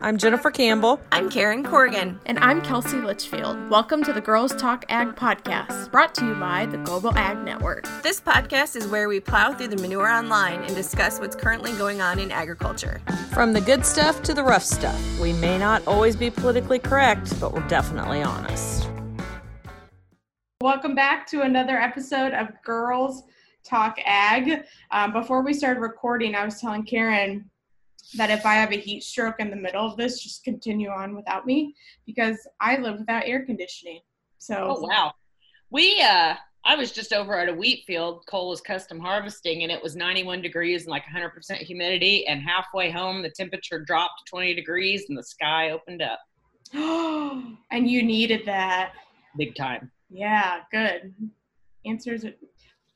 I'm Jennifer Campbell. I'm Karen Corrigan. And I'm Kelsey Litchfield. Welcome to the Girls Talk Ag podcast, brought to you by the Global Ag Network. This podcast is where we plow through the manure online and discuss what's currently going on in agriculture. From the good stuff to the rough stuff. We may not always be politically correct, but we're definitely honest. Welcome back to another episode of Girls Talk Ag. Um, before we started recording, I was telling Karen that if I have a heat stroke in the middle of this, just continue on without me because I live without air conditioning. So Oh wow. We uh I was just over at a wheat field, Cole was custom harvesting and it was 91 degrees and like 100% humidity and halfway home the temperature dropped 20 degrees and the sky opened up and you needed that. big time. Yeah, good. Answers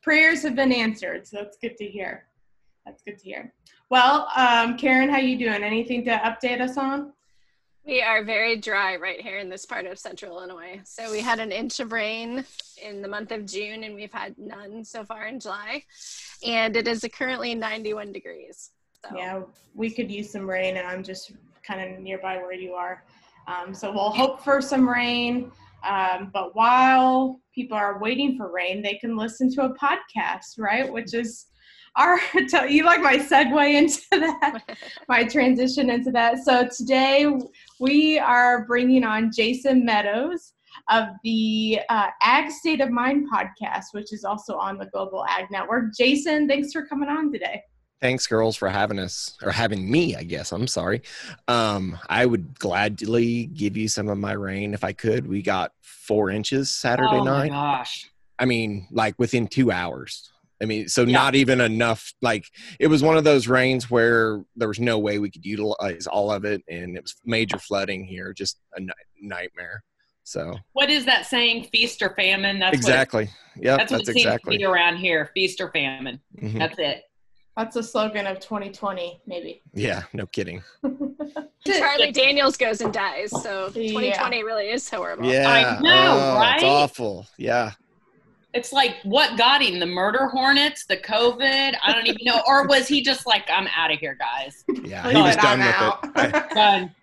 prayers have been answered, so that's good to hear. That's good to hear. Well, um, Karen, how you doing? Anything to update us on? We are very dry right here in this part of central Illinois. So we had an inch of rain in the month of June and we've had none so far in July. And it is currently 91 degrees. So. Yeah, we could use some rain and I'm just kind of nearby where you are. Um, so we'll hope for some rain. Um, but while people are waiting for rain, they can listen to a podcast, right? Which is our you like my segue into that my transition into that. So today we are bringing on jason Medows of the uh, ag state of mind podcast which is also on the global ag network. Jason thanks for coming on today. Thanks girls for having us or having me i guess. I'm sorry. Um, i would gladly give you some of my rain if i could. We got four inches saturday night. oh night. my gosh. I mean like within two hours I mean, so Yeah. not even enough. Like it was one of those rains where there was no way we could utilize all of it, and it was major flooding here, just a ni- nightmare. So what is that saying feast or famine that's exactly, Yeah, that's, that's what it seems to exactly. be around here feast or famine Mhm. that's it that's a slogan of 2020 maybe Yeah, no kidding. Charlie Daniels goes and dies. So Yeah. 2020 really is horrible. Yeah, I know, oh, right? It's awful. Yeah, it's like what got him the murder hornets the covid i don't even know or was he just like i'm out of here guys yeah, he was I'm with out. it. Done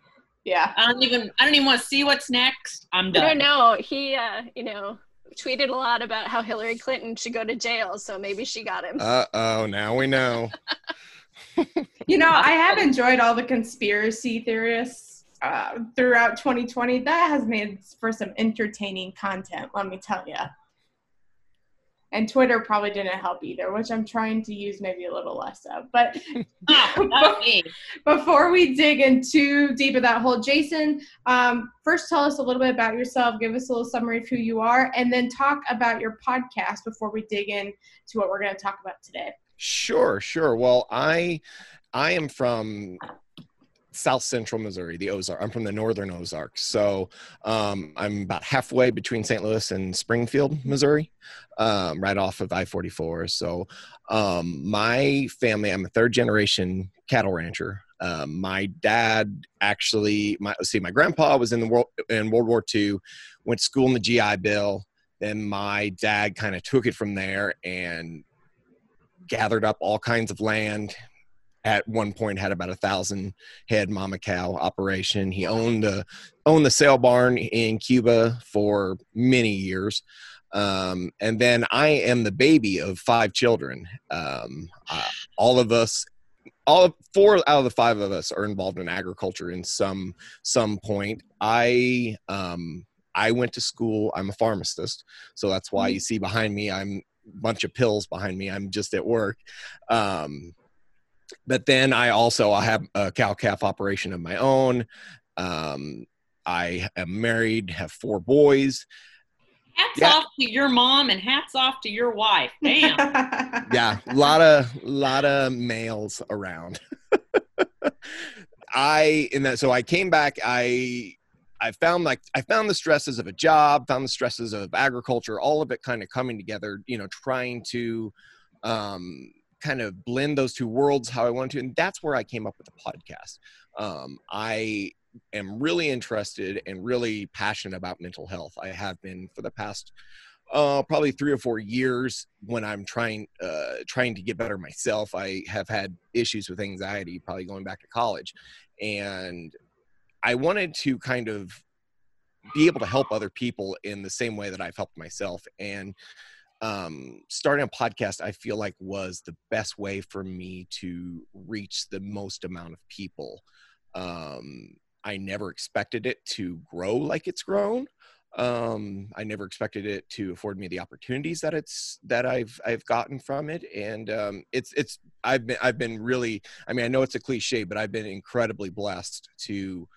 yeah i don't even i don't even want to see what's next i'm done. I don't know. He, uh, you know, tweeted a lot about how Hillary Clinton should go to jail. So maybe she got him. Uh oh, now we know. You know, I have enjoyed all the conspiracy theorists uh, throughout 2020. That has made for some entertaining content, let me tell you. And Twitter probably didn't help either, which I'm trying to use maybe a little less of. But Ah, before we dig in too deep of that hole, Jason, um, first tell us a little bit about yourself, give us a little summary of who you are, and then talk about your podcast before we dig in to what we're going to talk about today. Sure, sure. Well, I I am from South Central Missouri, the Ozark. I'm from the Northern Ozarks, so um, I'm about halfway between St. Louis and Springfield, Missouri, um, right off of I-44. So um, my family, I'm a third generation cattle rancher. Um, my dad actually, my see, my grandpa was in the world in World War II, went to school in the GI Bill. Then my dad kind of took it from there and gathered up all kinds of land at one point had about a thousand head mama cow operation. He owned the owned the sale barn in cuba for many years. Um, and then i am the baby of five children. Um, uh, all of us all of, four out of the five of us are involved in agriculture in some some point. I um, i went to school. I'm a pharmacist. So that's why you see behind me i'm a bunch of pills behind me. I'm just at work. Um, but then I also I have a cow calf operation of my own. Um, I am married, have four boys. Hats Yeah. off to your mom and hats off to your wife. Damn. Yeah, a lot of lot of males around. I in that so I came back. I I found like I found the stresses of a job, found the stresses of agriculture, all of it kind of coming together. You know, trying to um, kind of blend those two worlds how I wanted to, and that's where I came up with the podcast. Um, I am really interested and really passionate about mental health. I have been for the past uh, probably three or four years when I'm trying uh, trying to get better myself. I have had issues with anxiety, probably going back to college, and I wanted to kind of be able to help other people in the same way that I've helped myself. And um, starting a podcast, I feel like was the best way for me to reach the most amount of people. Um, I never expected it to grow like it's grown. Um, I never expected it to afford me the opportunities that it's that I've I've gotten from it, and um, it's it's I've been I've been really I mean I know it's a cliche, but I've been incredibly blessed to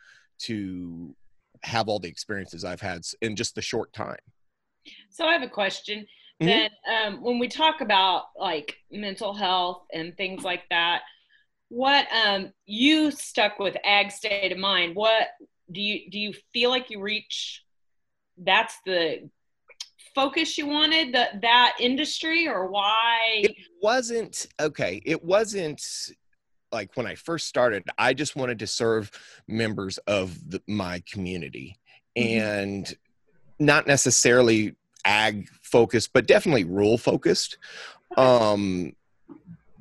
to have all the experiences I've had in just the short time. So I have a question. Mm-hmm. Then um, when we talk about like mental health and things like that, what um, you stuck with ag state of mind? What do you do? You feel like you reach? That's the focus you wanted that that industry or why it wasn't okay it wasn't like when I first started, I just wanted to serve members of the, my community mm-hmm. and not necessarily ag focused, but definitely rural focused. Um,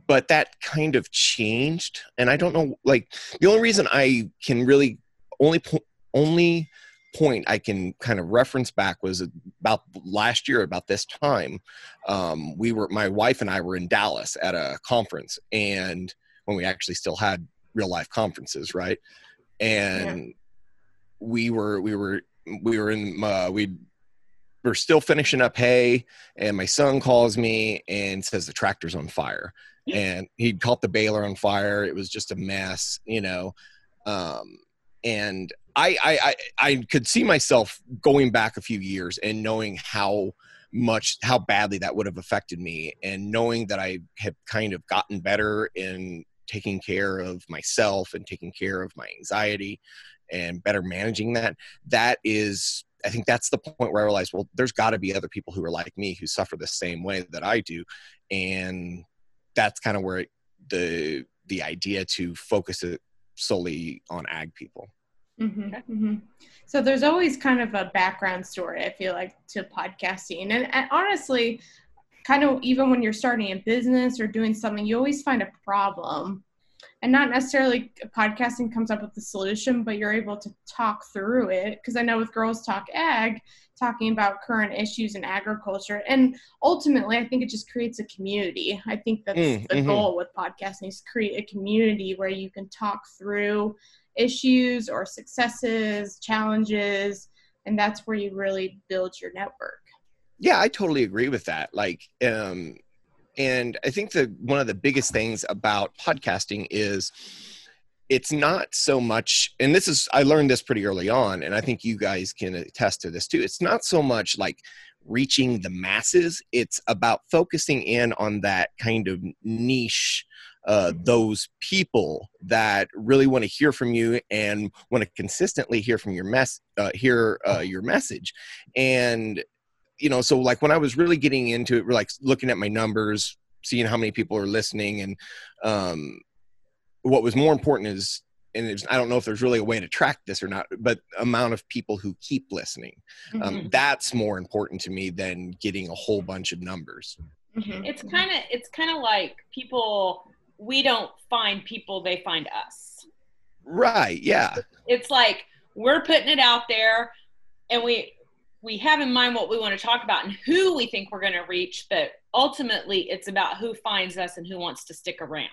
but that kind of changed, and I don't know. Like the only reason I can really only po- only point I can kind of reference back was about last year, about this time. Um, we were my wife and I were in Dallas at a conference, and when we actually still had real life conferences, right? And yeah. we were we were we were in uh, we we're still finishing up hay, and my son calls me and says the tractor's on fire, and he'd caught the baler on fire. It was just a mess, you know. Um, and I, I I I could see myself going back a few years and knowing how much how badly that would have affected me and knowing that i have kind of gotten better in taking care of myself and taking care of my anxiety and better managing that that is i think that's the point where i realized well there's got to be other people who are like me who suffer the same way that i do and that's kind of where it, the the idea to focus it solely on ag people mm-hmm, mm-hmm. so there's always kind of a background story i feel like to podcasting and, and honestly kind of even when you're starting a business or doing something, you always find a problem. And not necessarily podcasting comes up with the solution, but you're able to talk through it. Because I know with Girls Talk Ag, talking about current issues in agriculture, and ultimately, I think it just creates a community. I think that's mm, the mm-hmm. goal with podcasting is create a community where you can talk through issues or successes, challenges, and that's where you really build your network yeah i totally agree with that like um and i think that one of the biggest things about podcasting is it's not so much and this is i learned this pretty early on and i think you guys can attest to this too. It's not so much like reaching the masses. It's about focusing in on that kind of niche uh, those people that really want to hear from you and want to consistently hear from your mess uh, hear uh, your message. And you know, so like when I was really getting into it, like looking at my numbers, seeing how many people are listening, and um, what was more important is, and I don't know if there's really a way to track this or not, but amount of people who keep listening. Um, mm-hmm. Um, that's more important to me than getting a whole bunch of numbers. Mm-hmm. It's kind of it's kind of like people. We don't find people; they find us. Right. Yeah. It's like we're putting it out there, and we we have in mind what we want to talk about and who we think we're going to reach, but ultimately it's about who finds us and who wants to stick around.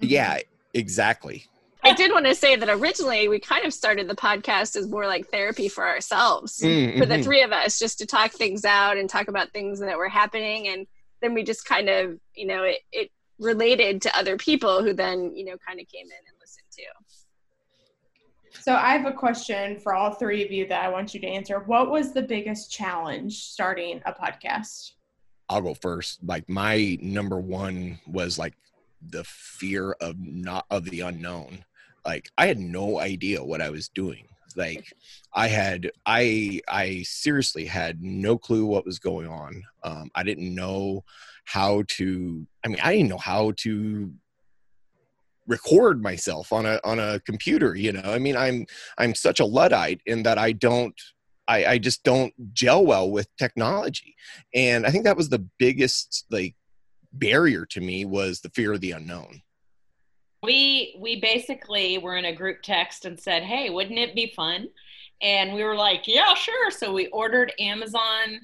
Yeah, exactly. I did want to say that originally we kind of started the podcast as more like therapy for ourselves, mm-hmm. for the three of us, just to talk things out and talk about things that were happening. And then we just kind of, you know, it, it related to other people who then, you know, kind of came in and listened to. So I have a question for all three of you that I want you to answer. What was the biggest challenge starting a podcast? I'll go first. Like my number one was like the fear of not of the unknown. Like I had no idea what I was doing. Like I had I I seriously had no clue what was going on. Um, I didn't know how to I mean I didn't know how to record myself on a on a computer you know i mean i'm i'm such a luddite in that i don't I, I just don't gel well with technology and i think that was the biggest like barrier to me was the fear of the unknown we we basically were in a group text and said, "Hey, wouldn't it be fun?" And we were like, "Yeah, sure." So we ordered Amazon.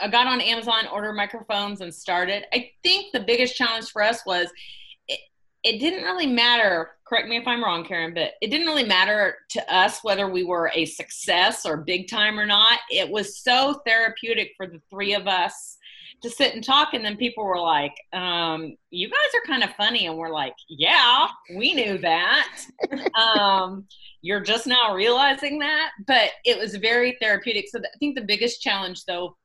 I got on Amazon, ordered microphones, and started. I think the biggest challenge for us was it, didn't really matter. Correct me if I'm wrong, Karen, but it didn't really matter to us whether we were a success or big time or not. It was so therapeutic for the three of us to sit and talk and then people were like um, you guys are kind of funny and we're like yeah we knew that um, you're just now realizing that but it was very therapeutic so i think the biggest challenge though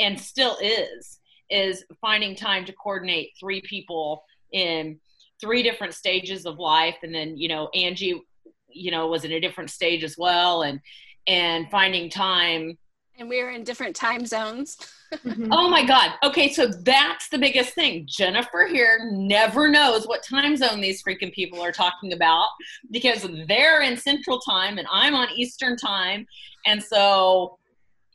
and still is is finding time to coordinate three people in three different stages of life and then you know angie you know was in a different stage as well and and finding time and we were in different time zones. mm-hmm. Oh my God. Okay, so that's the biggest thing. Jennifer here never knows what time zone these freaking people are talking about because they're in Central Time and I'm on Eastern Time. And so,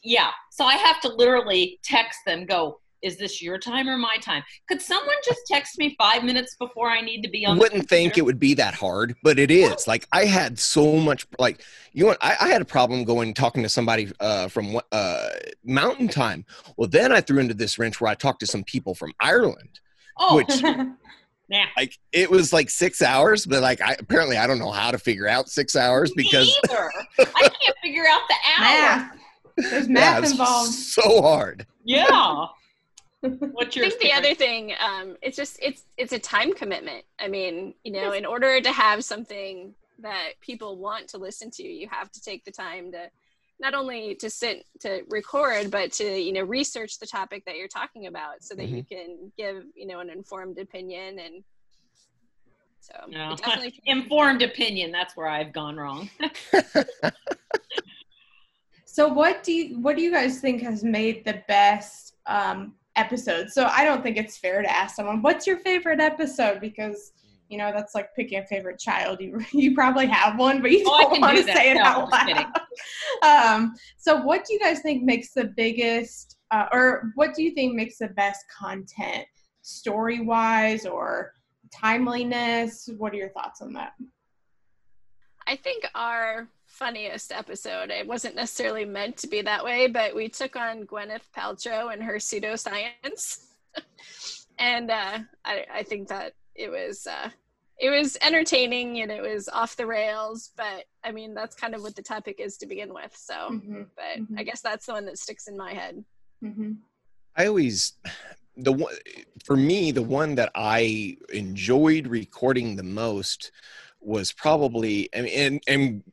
yeah, so I have to literally text them, go, is this your time or my time? Could someone just text me five minutes before I need to be on? Wouldn't think it would be that hard, but it is. Like I had so much, like you know, I, I had a problem going talking to somebody uh, from uh, Mountain Time. Well, then I threw into this wrench where I talked to some people from Ireland, oh. which. Yeah. Like it was like six hours, but like I apparently I don't know how to figure out six hours because I can't figure out the hour. Math. There's math yeah, involved. So hard. Yeah. What's your? I think the other thing, um, it's just it's it's a time commitment. I mean, you know, in order to have something that people want to listen to, you have to take the time to not only to sit to record, but to you know research the topic that you're talking about, so that mm-hmm. you can give you know an informed opinion and. So no. informed opinion. That's where I've gone wrong. so what do you what do you guys think has made the best um, episodes. So I don't think it's fair to ask someone, what's your favorite episode? Because you know that's like picking a favorite child. You you probably have one, but you oh, don't want to say it no, out loud. um, so what do you guys think makes the biggest, uh, or what do you think makes the best content, story wise or timeliness? What are your thoughts on that? I think our funniest episode. It wasn't necessarily meant to be that way, but we took on Gwyneth Paltrow and her pseudoscience, and uh, I, I, think that it was uh, it was entertaining and it was off the rails. But I mean, that's kind of what the topic is to begin with. So, mm-hmm. but mm-hmm. I guess that's the one that sticks in my head. Mm-hmm. I always the one for me the one that I enjoyed recording the most was probably I mean, and and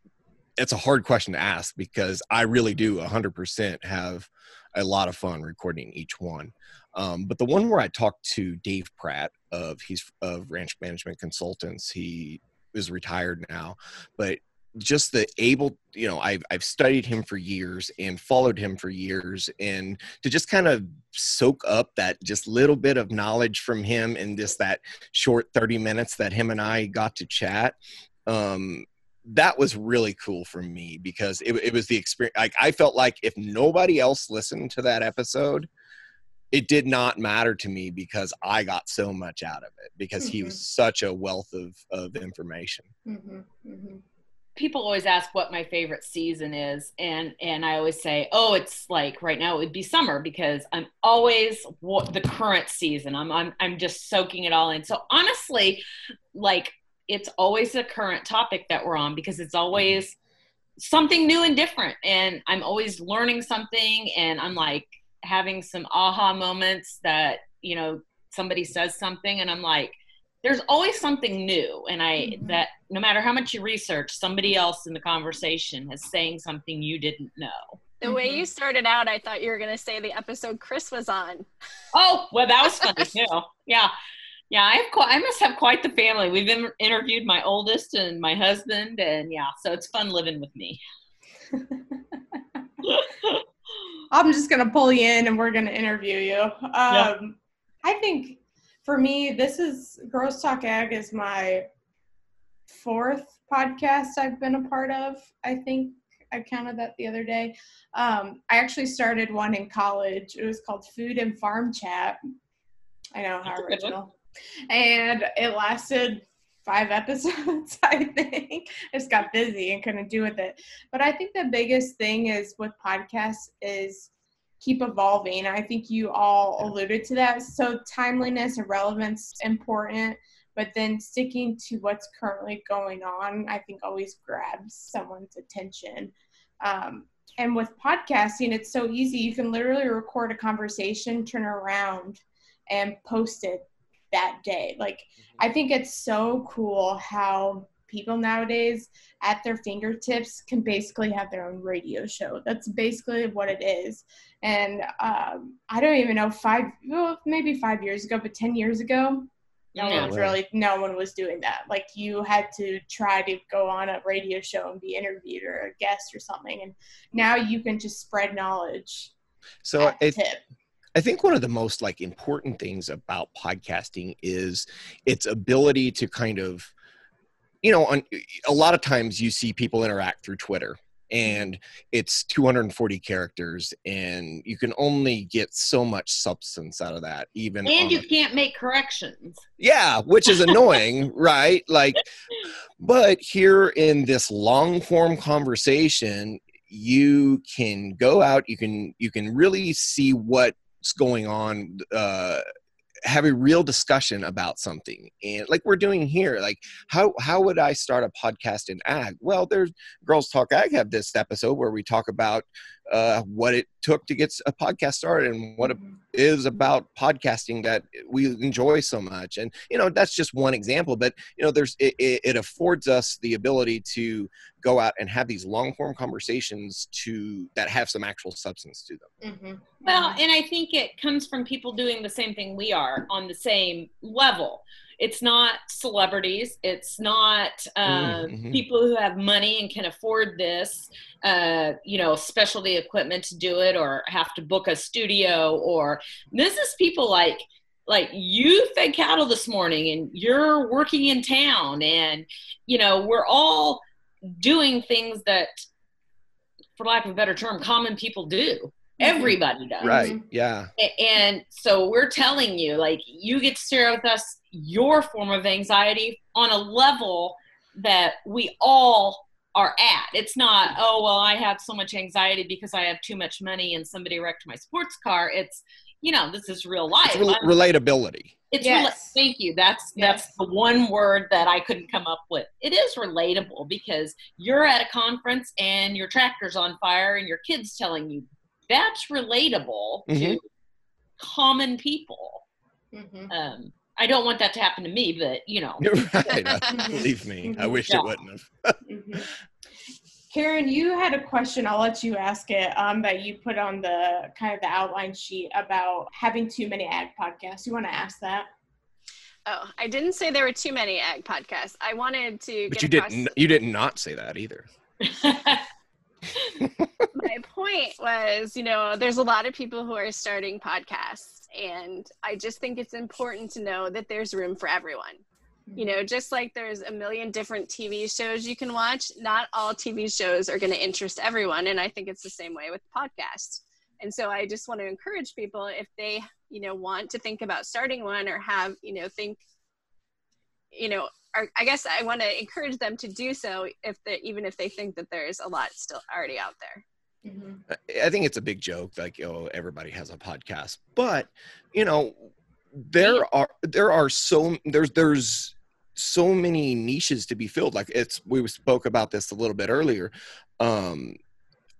it's a hard question to ask because I really do 100% have a lot of fun recording each one. Um, but the one where I talked to Dave Pratt of he's of Ranch Management Consultants, he is retired now, but just the able you know I've, I've studied him for years and followed him for years and to just kind of soak up that just little bit of knowledge from him in just that short 30 minutes that him and i got to chat um, that was really cool for me because it, it was the experience like i felt like if nobody else listened to that episode it did not matter to me because i got so much out of it because mm-hmm. he was mm-hmm. such a wealth of, of information mm-hmm. Mm-hmm. people always ask what my favorite season is and and i always say oh it's like right now it would be summer because i'm always what the current season i'm i'm, I'm just soaking it all in so honestly like it's always a current topic that we're on because it's always something new and different. And i'm always learning something and i'm like having some aha moments that you know somebody says something and i'm like there's always something new. And i mm-hmm. that no matter how much you research somebody else in the conversation is saying something you didn't know. The way you mm-hmm. started out i thought you were going to say the episode chris was on. Oh well that was funny too. Yeah yeah, I have quite, I must have quite the family. We've been, interviewed my oldest and my husband, and yeah, so it's fun living with me. I'm just gonna pull you in, and we're gonna interview you. Um, yeah. I think for me, this is Girls Talk Ag is my fourth podcast I've been a part of. I think I counted that the other day. Um, I actually started one in college. It was called Food and Farm Chat. I know how original and it lasted five episodes, I think. I just got busy and couldn't do with it. But I think the biggest thing is with podcasts is keep evolving. I think you all alluded to that. So timeliness and relevance important, but then sticking to what's currently going on, I think always grabs someone's attention. Um, and with podcasting, it's so easy. You can literally record a conversation, turn around, and post it that day. Like, I think it's so cool how people nowadays at their fingertips can basically have their own radio show. That's basically what it is. And um, I don't even know five, well, maybe five years ago, but ten years ago, no Yeah. one was really, no one was doing that. Like you had to try to go on a radio show and be interviewed or a guest or something. And now you can just spread knowledge. So at the it, tip. I think one of the most like important things about podcasting is its ability to kind of, you know, on, a lot of times you see people interact through Twitter and it's 240 characters and you can only get so much substance out of that even And on you can't make corrections. yeah which is annoying right like but here in this long form conversation you can go out you can you can really see what's going on uh have a real discussion about something. And like we're doing here like how how would i start a podcast in ag? Well there's girls talk ag have this episode where we talk about uh what it took to get a podcast started and what it is about podcasting that we enjoy so much and you know that's just one example but you know there's it, it, affords us the ability to go out and have these long form conversations to that have some actual substance to them Mhm. Well, and I think it comes from people doing the same thing we are on the same level. It's not celebrities. It's not um, Mhm. people who have money and can afford this, uh, you know, specialty equipment to do it, or have to book a studio. Or this is people like like you fed cattle this morning, and you're working in town, and you know, we're all doing things that, for lack of a better term, common people do. Mm-hmm. Everybody does. right mm-hmm. yeah And so we're telling you, like, you get to share with us your form of anxiety on a level that we all are at. It's not, oh, well, I have so much anxiety because I have too much money and somebody wrecked my sports car. It's, you know, this is real life. it's rel- I'm- relatability it's Yes. rela- thank you. That's Yes. that's the one word that I couldn't come up with. It is relatable because you're at a conference and your tractor's on fire and your kids telling you that's relatable to Mhm. common people. Mhm. Um, I don't want that to happen to me, but you know, You're right believe me i wish Yeah. it wouldn't have Mhm. Karen, you had a question. I'll let you ask it. Um, that you put on the kind of the outline sheet about having too many ag podcasts. You want to ask that? Oh, I didn't say there were too many ag podcasts. I wanted to but get you didn't you did not say that either my point was, you know, there's a lot of people who are starting podcasts, and I just think it's important to know that there's room for everyone. You know, just like there's a million different TV shows you can watch, not all TV shows are going to interest everyone. And I think it's the same way with podcasts. And so I just want to encourage people if they, you know, want to think about starting one or have, you know, think, you know, or I guess I want to encourage them to do so if they, even if they think that there's a lot still already out there. Mhm. I think it's a big joke, like oh, everybody has a podcast. But you know, there are there are so there's there's so many niches to be filled. Like it's we spoke about this a little bit earlier. Um,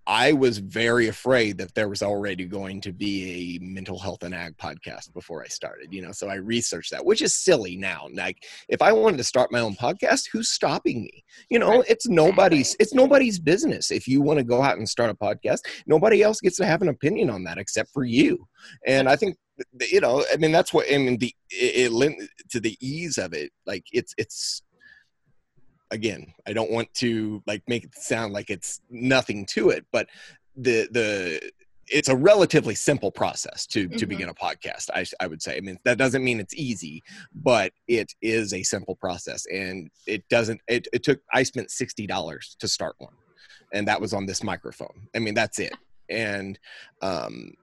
I was very afraid that there was already going to be a mental health and ag podcast before I started, you know. So I researched that, which is silly now. Like if I wanted to start my own podcast, who's stopping me? You know, it's nobody's it's nobody's business. If you want to go out and start a podcast, nobody else gets to have an opinion on that except for you. And I think you know, I mean that's what I mean the it, it lent to the ease of it. Like it's it's again, I don't want to like make it sound like it's nothing to it, but the the it's a relatively simple process to to Mhm. begin a podcast. I I would say. I mean that doesn't mean it's easy, but it is a simple process, and it doesn't. It it took. I spent sixty dollars to start one, and that was on this microphone. I mean that's it, and um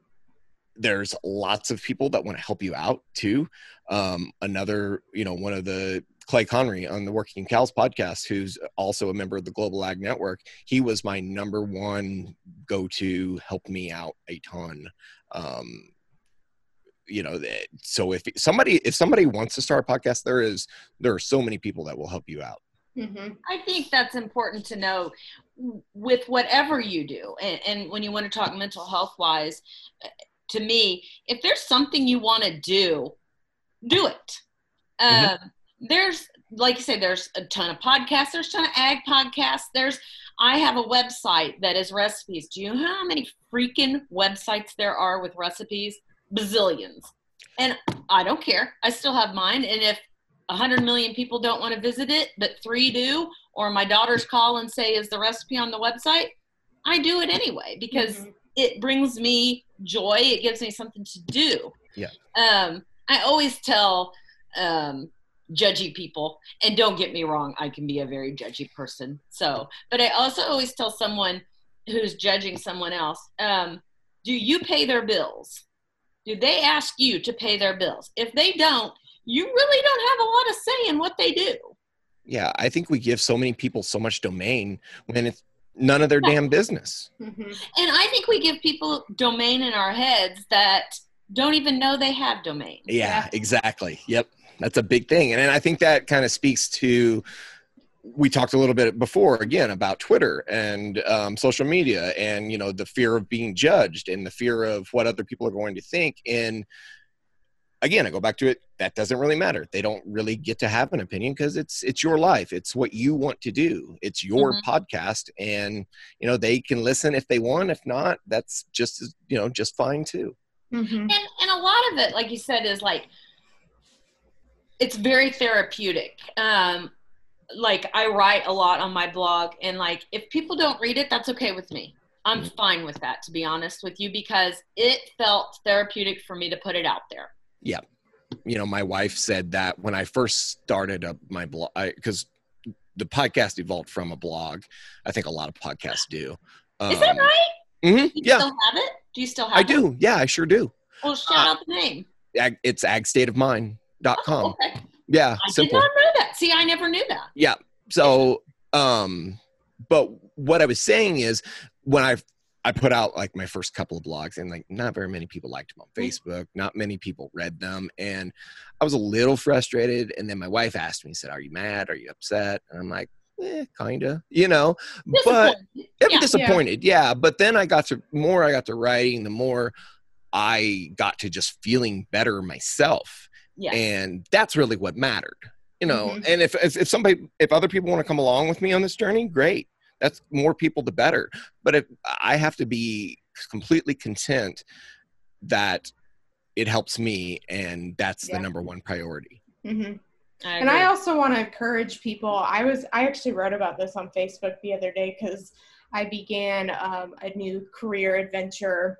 there's lots of people that want to help you out too um, another you know one of the Clay Conry on the Working Cows podcast, who's also a member of the Global Ag Network. He was my number one go to, help me out a ton. Um, you know, so if somebody if somebody wants to start a podcast, there is there are so many people that will help you out. Mm-hmm. I think that's important to know with whatever you do, and, and when you want to talk mental health wise, to me, if there's something you want to do, do it. Mm-hmm. There's like you say, there's a ton of podcasts. There's a ton of ag podcasts. There's I have a website that is recipes. Do you know how many freaking websites there are with recipes? Bazillions. And I don't care. I still have mine. And if a hundred million people don't want to visit it, but three do, or my daughters call and say, "Is the recipe on the website?" I do it anyway because mm-hmm. it brings me joy. It gives me something to do. Yeah. Um, I always tell um, judgy people, and don't get me wrong, I can be a very judgy person. So, but I also always tell someone who's judging someone else, um, do you pay their bills? Do they ask you to pay their bills? If they don't, you really don't have a lot of say in what they do. Yeah, I think we give so many people so much domain when it's none of their yeah. damn business. Mm-hmm. And I think we give people domain in our heads that don't even know they have domain. Yeah, yeah. exactly. Yep. That's a big thing. And, and I think that kind of speaks to we talked a little bit before again about twitter and um, social media and you know the fear of being judged and the fear of what other people are going to think. And again i go back to it that doesn't really matter. They don't really get to have an opinion because it's it's your life. It's what you want to do. It's your mm-hmm. podcast. And you know they can listen if they want. If not that's just you know just fine too. Mm-hmm. and, and a lot of it like you said is like it's very therapeutic um like I write a lot on my blog and like if people don't read it that's okay with me. I'm mm-hmm. fine with that to be honest with you because it felt therapeutic for me to put it out there. Yeah. You know, my wife said that when I first started up my blog cuz the podcast evolved from a blog. I think a lot of podcasts do. Um, Is that um, right? Mm-hmm, yeah. still have it? Do you still have I it? do. Yeah, I sure do. Well, shout uh, out the name. It's agstateofmind.com. Oh, okay. Yeah, I simple. did not know that. See, I never knew that. Yeah. So, um, but what I was saying is when I I put out like my first couple of blogs and like not very many people liked them on mm. Facebook, not many people read them, and I was a little frustrated. And then my wife asked me, said, "Are you mad? Are you upset?" And I'm like, eh, kinda, you know, but I'm yeah, disappointed. Yeah. yeah. But then I got to more I got to writing, the more I got to just feeling better myself. Yeah. And that's really what mattered, you know. Mm-hmm. And if, if, if somebody, if other people want to come along with me on this journey, great. That's more people, the better. But if I have to be completely content that it helps me, and that's yeah. the number one priority. Mm-hmm. I and I also want to encourage people. I was, I actually wrote about this on Facebook the other day because I began um, a new career adventure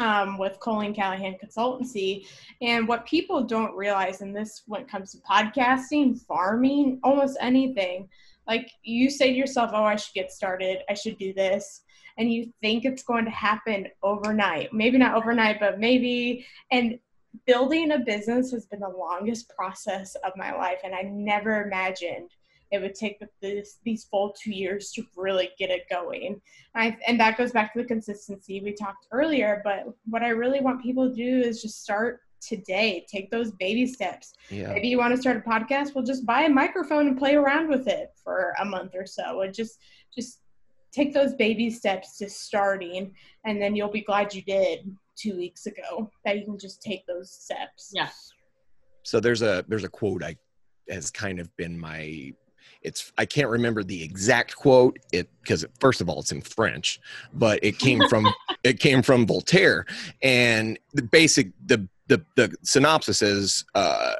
um, with Colleen Callahan Consultancy. And what people don't realize, and this when it comes to podcasting, farming, almost anything, like you say to yourself, oh, I should get started, I should do this. And you think it's going to happen overnight. Maybe not overnight, but maybe. And building a business has been the longest process of my life. And I never imagined it would take this, these full two years to really get it going. And, I, and that goes back to the consistency we talked earlier. But what I really want people to do is just start today. Take those baby steps. Yeah. Maybe you want to start a podcast. Well, just buy a microphone and play around with it for a month or so. And just just take those baby steps to starting, and then you'll be glad you did two weeks ago. That you can just take those steps. Yeah. So there's a there's a quote I has kind of been my it's I can't remember the exact quote it because first of all it's in French, but it came from it came from Voltaire, and the basic the the the synopsis is uh,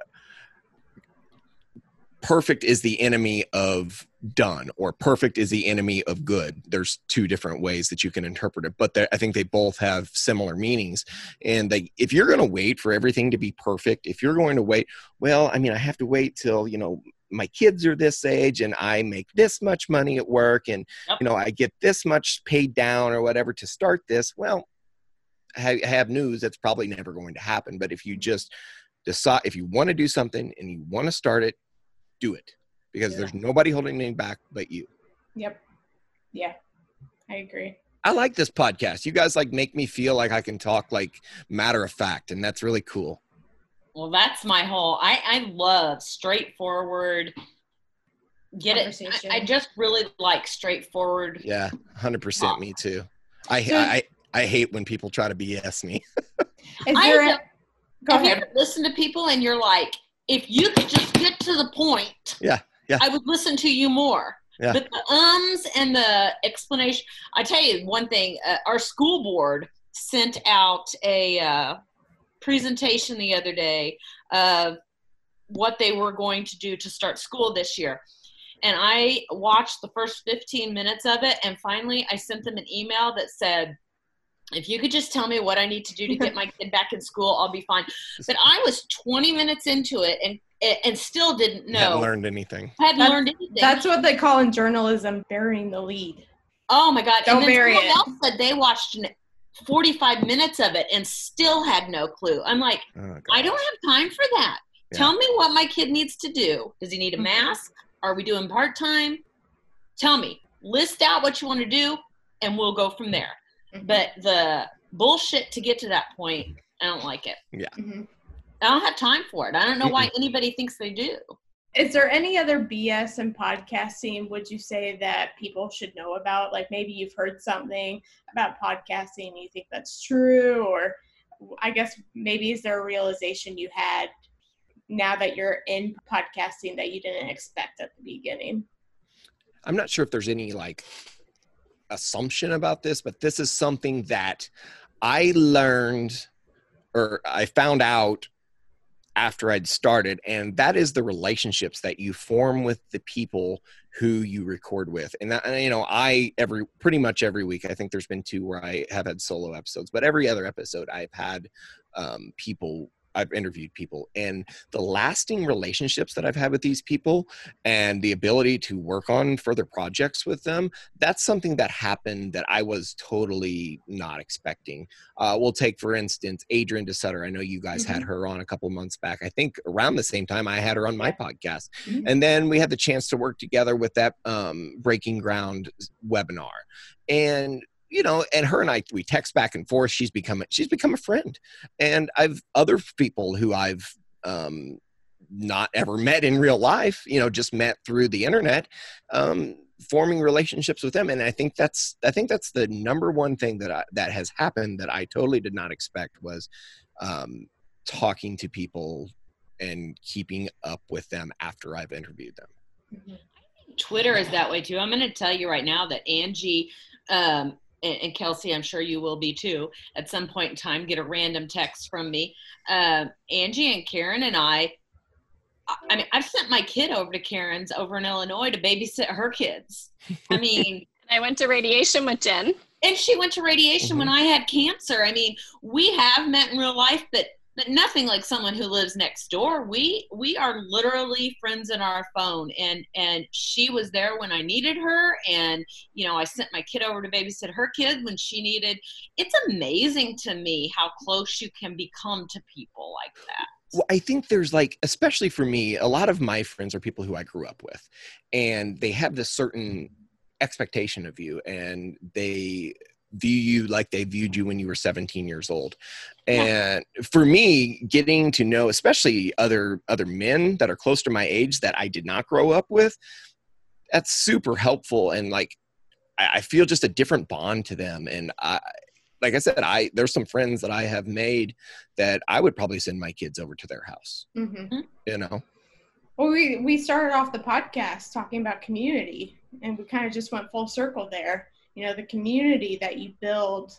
perfect is the enemy of done or perfect is the enemy of good. There's two different ways that you can interpret it but i think they both have similar meanings. And they, if you're going to wait for everything to be perfect if you're going to wait well i mean i have to wait till you know my kids are this age and I make this much money at work and yep. you know I get this much paid down or whatever to start this well I have news that's probably never going to happen but if you mm-hmm. just decide if you want to do something and you want to start it do it because Yeah. there's nobody holding me back but you. Yep. Yeah, I agree. I like this podcast. You guys like make me feel like I can talk like matter of fact, and that's really cool. Well, that's my whole. I I love straightforward. Get it? I, I just really like straightforward. Yeah, hundred percent. Me too. I, So- I I hate when people try to BS me. Is I there? have- A, go Have you ahead. ever listened to people and you're like, if you could just get to the point, Yeah, yeah. I would listen to you more. Yeah. But the ums and the explanation, I tell you one thing, uh, our school board sent out a uh, presentation the other day of what they were going to do to start school this year. And I watched the first 15 minutes of it, and finally I sent them an email that said, if you could just tell me what I need to do to get my kid back in school, I'll be fine. But I was 20 minutes into it and and still didn't Haven't know. learned anything. hadn't That's- learned anything. That's what they call in journalism burying the lead. Oh my god! Don't and then bury someone it. else said they watched an- 45 minutes of it and still had no clue. I'm like, Oh, I don't have time for that. Yeah. Tell me what my kid needs to do. Does he need a Mhm. mask? Are we doing part time? Tell me. List out what you want to do, and we'll go from there. Mhm. But the bullshit to get to that point, I don't like it. Mhm. I don't have time for it. I don't know why anybody thinks they do. Is there any other BS in podcasting would you say that people should know about? Like maybe you've heard something about podcasting you think that's true, or I guess maybe is there a realization you had now that you're in podcasting that you didn't expect at the beginning? I'm not sure if there's any like assumption about this, but this is something that I learned or I found out after I'd started, and that is the relationships that you form with the people who you record with. And that, you know, I every pretty much every week, I think there's been two where I have had solo episodes, but every other episode I've had um, people. I've interviewed people and the lasting relationships that I've had with these people and the ability to work on further projects with them that's something that happened that i was totally not expecting. Uh, we'll take for instance Adrienne DeSutter. I know you guys had her on a couple months back. I think around the same time i had her on my podcast. Mhm. and then we had the chance to work together with that um, breaking ground webinar. And you know and her and i we text back and forth. She's become she's become a friend. And i've other people who i've um, not ever met in real life you know just met through the internet um, forming relationships with them. And i think that's i think that's the number one thing that I, that has happened that i totally did not expect was um, talking to people and keeping up with them after i've interviewed them. Twitter is that way too. I'm going to tell you right now that Angie um, and, and Kelsey, I'm sure you will be too, at some point in time, get a random text from me. Um Angie and Karen and I, I- I mean, I've sent my kid over to Karen's over in Illinois to babysit her kids. I mean, I went to radiation with Jen. and she went to radiation when I had cancer. I mean, we have met in real life, but but nothing like someone who lives next door. We we are literally friends in our phone, and and she was there when I needed her, and you know I sent my kid over to babysit her kid when she needed. It's amazing to me how close you can become to people like that. Well, I think there's like, especially for me, a lot of my friends are people who I grew up with, and they have this certain expectation of you, and they view you like they viewed you when you were 17 years old. And for me, getting to know, especially other other men that are close to my age that I did not grow up with, that's super helpful. And like, I, I feel just a different bond to them, and I. Like I said, I there's some friends that I have made that I would probably send my kids over to their house. Mm-hmm. You know, Well, we we started off the podcast talking about community, and we kind of just went full circle there. You know, the community that you build,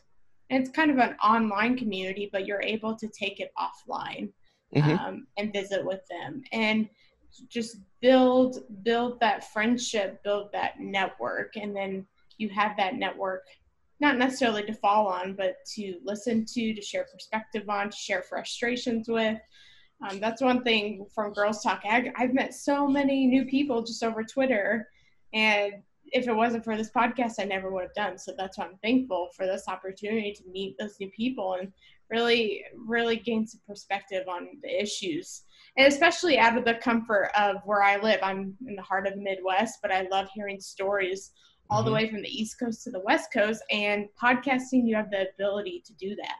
and it's kind of an online community, but you're able to take it offline Mhm. um, and visit with them, and just build build that friendship, build that network, and then you have that network not necessarily to fall on, but to listen to, to share perspective on, to share frustrations with. Um, that's one thing from Girls Talk Ag. I've met so many new people just over Twitter, and if it wasn't for this podcast, I never would have done. So that's why I'm thankful for this opportunity to meet those new people and really, really gain some perspective on the issues. And especially out of the comfort of where I live. I'm in the heart of the Midwest, but I love hearing stories all the Mhm. way from the East Coast to the West Coast. And podcasting, you have the ability to do that.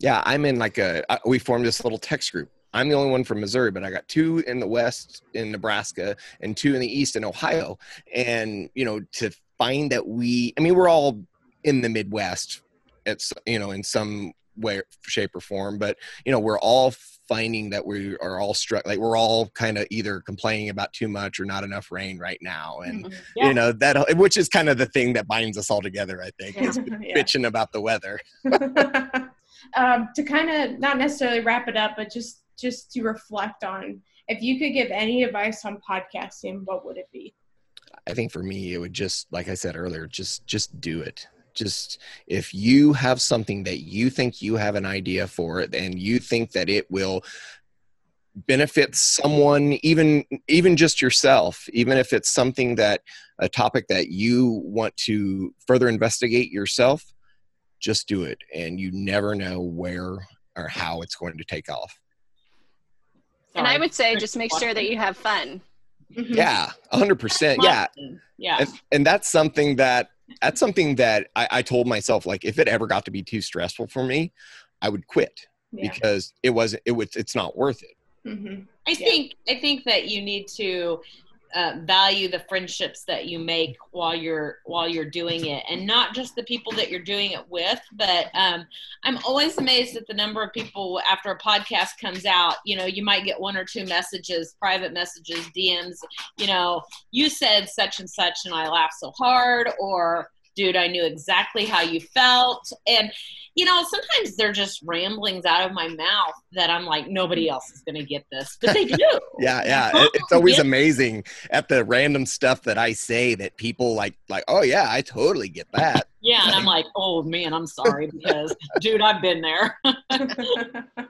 Yeah, I'm in like a. uh, We formed this little text group. I'm the only one from Missouri, but I got two in the West in Nebraska and two in the East in Ohio. And you know, to find that we, I mean, we're all in the Midwest. It's you know, in some way, shape, or form, but you know, we're all finding that we are all struck. Like we're all kind of either complaining about too much or not enough rain right now, and Yeah. you know that, which is kind of the thing that binds us all together. I think is Yeah. bitching about the weather. um, to kind of not necessarily wrap it up, but just just to reflect on if you could give any advice on podcasting, what would it be? I think for me, it would just, like I said earlier, just just do it. Just if you have something that you think you have an idea for it, and you think that it will benefit someone, even even just yourself, even if it's something that a topic that you want to further investigate yourself, just do it, and you never know where or how it's going to take off. And I would say just make sure that you have fun. Mhm. Yeah, hundred percent. Yeah, Yeah. and, and that's something that that's something that I, I told myself like if it ever got to be too stressful for me i would quit Yeah. because it wasn't it was it's not worth it Mhm. I think I think that you need to uh, value the friendships that you make while you're while you're doing it, and not just the people that you're doing it with. But um, I'm always amazed at the number of people after a podcast comes out. You know, you might get one or two messages, private messages, DMs. You know, you said such and such, and I laughed so hard, or dude, I knew exactly how you felt, and you know, sometimes they're just ramblings out of my mouth that I'm like, nobody else is going to get this, but they do. yeah yeah it- it's always Yeah. amazing at the random stuff that i say that people like like oh yeah i totally get that Yeah, and I'm like, oh man, I'm sorry because, dude, I've been there. well,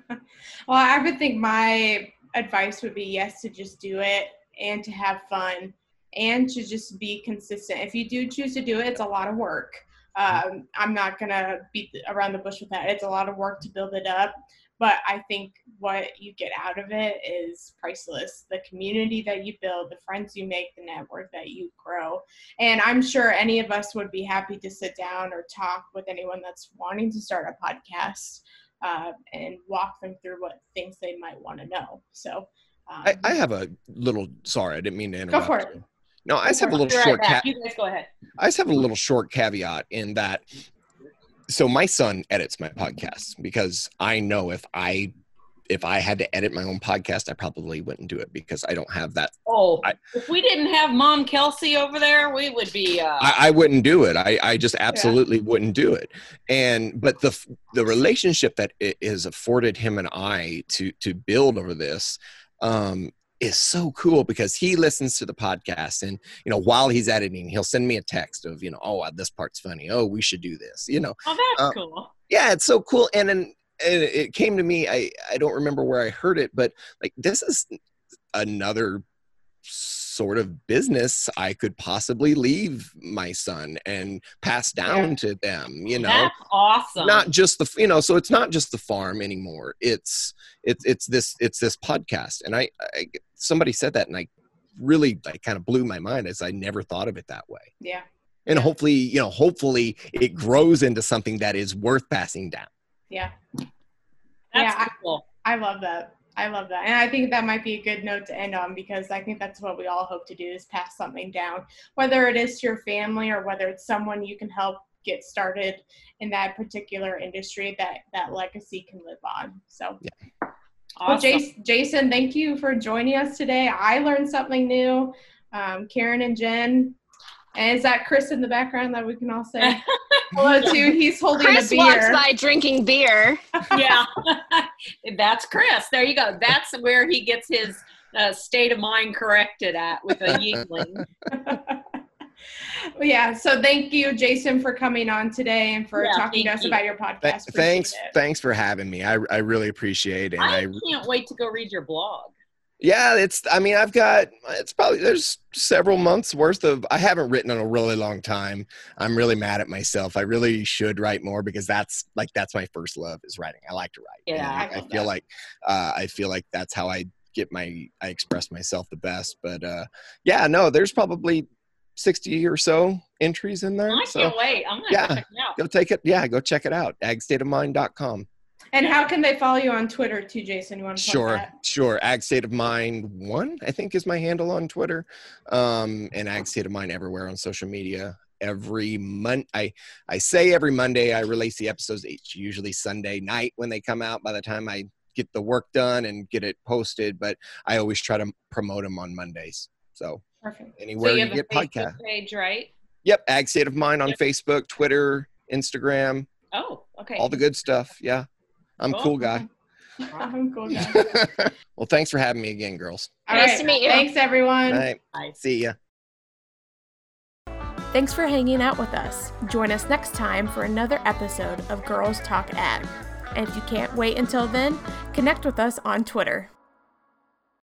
I would think my advice would be yes to just do it and to have fun and to just be consistent. If you do choose to do it, it's a lot of work. Um, I'm not gonna beat around the bush with that. It's a lot of work to build it up, but I think what you get out of it is priceless. The community that you build, the friends you make, the network that you grow, and I'm sure any of us would be happy to sit down or talk with anyone that's wanting to start a podcast uh, and walk them through what things they might want to know. So, um, I, I have a little sorry i didn't mean to interrupt for it. you. No i just have a little right short ca- You guys go ahead. I just have a little short caveat in that. So my son edits my podcast because I know if I if I had to edit my own podcast, I probably wouldn't do it because I don't have that. Oh, I- if we didn't have Mom Kelsey over there, we would be. Uh, I, I wouldn't do it. I, I just absolutely wouldn't do it. And but the the relationship that it is afforded him and I to to build over this um, is so cool because he listens to the podcast and you know while he's editing, he'll send me a text of you know oh this part's funny. Oh we should do this. You know oh, that's uh, cool. yeah it's so cool and then and it came to me i i don't remember where i heard it but like this is another sort of business i could possibly leave my son and pass down Yeah. to them you know? That's awesome. not just the you know so it's not just the farm anymore. It's it's it's this it's this podcast. And i, I somebody said that and i really like kind of blew my mind as i never thought of it that way. Yeah, and hopefully you know hopefully it grows into something that is worth passing down. Yeah, that's yeah, I- I love that. I love that. And I think that might be a good note to end on because I think that's what we all hope to do is pass something down, whether it is to your family or whether it's someone you can help get started in that particular industry that that legacy can live on. So Well, Awesome. Jason, Jason, thank you for joining us today. I learned something new. Um, Karen and Jen. And is that Chris in the background that we can all say hello to? He's holding Chris a walks beer. by drinking beer. yeah, that's Chris. There you go. That's where he gets his uh, state of mind corrected at with a Yuengling. Well, yeah, so thank you, Jason, for coming on today and for Yeah, talking to us you. about your Th- podcast. thanks it. thanks for having me i, I really appreciate it and I I, can't wait to go read your blog. Yeah, it's. I mean, I've got. It's probably there's several months worth of. I haven't written in a really long time. I'm really mad at myself. I really should write more because that's like that's my first love is writing. I like to write. Yeah, I I, feel that. like uh, I feel like that's how I get my I express myself the best. But uh, yeah, no, there's probably sixty or so entries in there. I so can't wait. I'm gonna yeah. check it out. go take it. Yeah, go check it out. Agstateofmind.com. And how can they follow you on Twitter too, Jason? You want to Sure, that? sure. Ag State of Mind one, I think, is my handle on Twitter, um, and Ag State of Mind everywhere on social media. Every month, I I say every Monday I release the episodes. It's usually Sunday night when they come out. By the time I get the work done and get it posted, but I always try to promote them on Mondays. So Perfect. So anywhere you you, get podcast. page, right? Yep, Ag State of Mind on Facebook, Twitter, Instagram, Oh, okay. all the good stuff. Yeah, I'm a Cool. cool guy. I'm cool guy. well, thanks for having me again, girls. All Nice right. to meet you. Thanks, everyone. All right, Bye. see ya. Thanks for hanging out with us. Join us next time for another episode of Girls Talk Ag. And if you can't wait until then, connect with us on Twitter.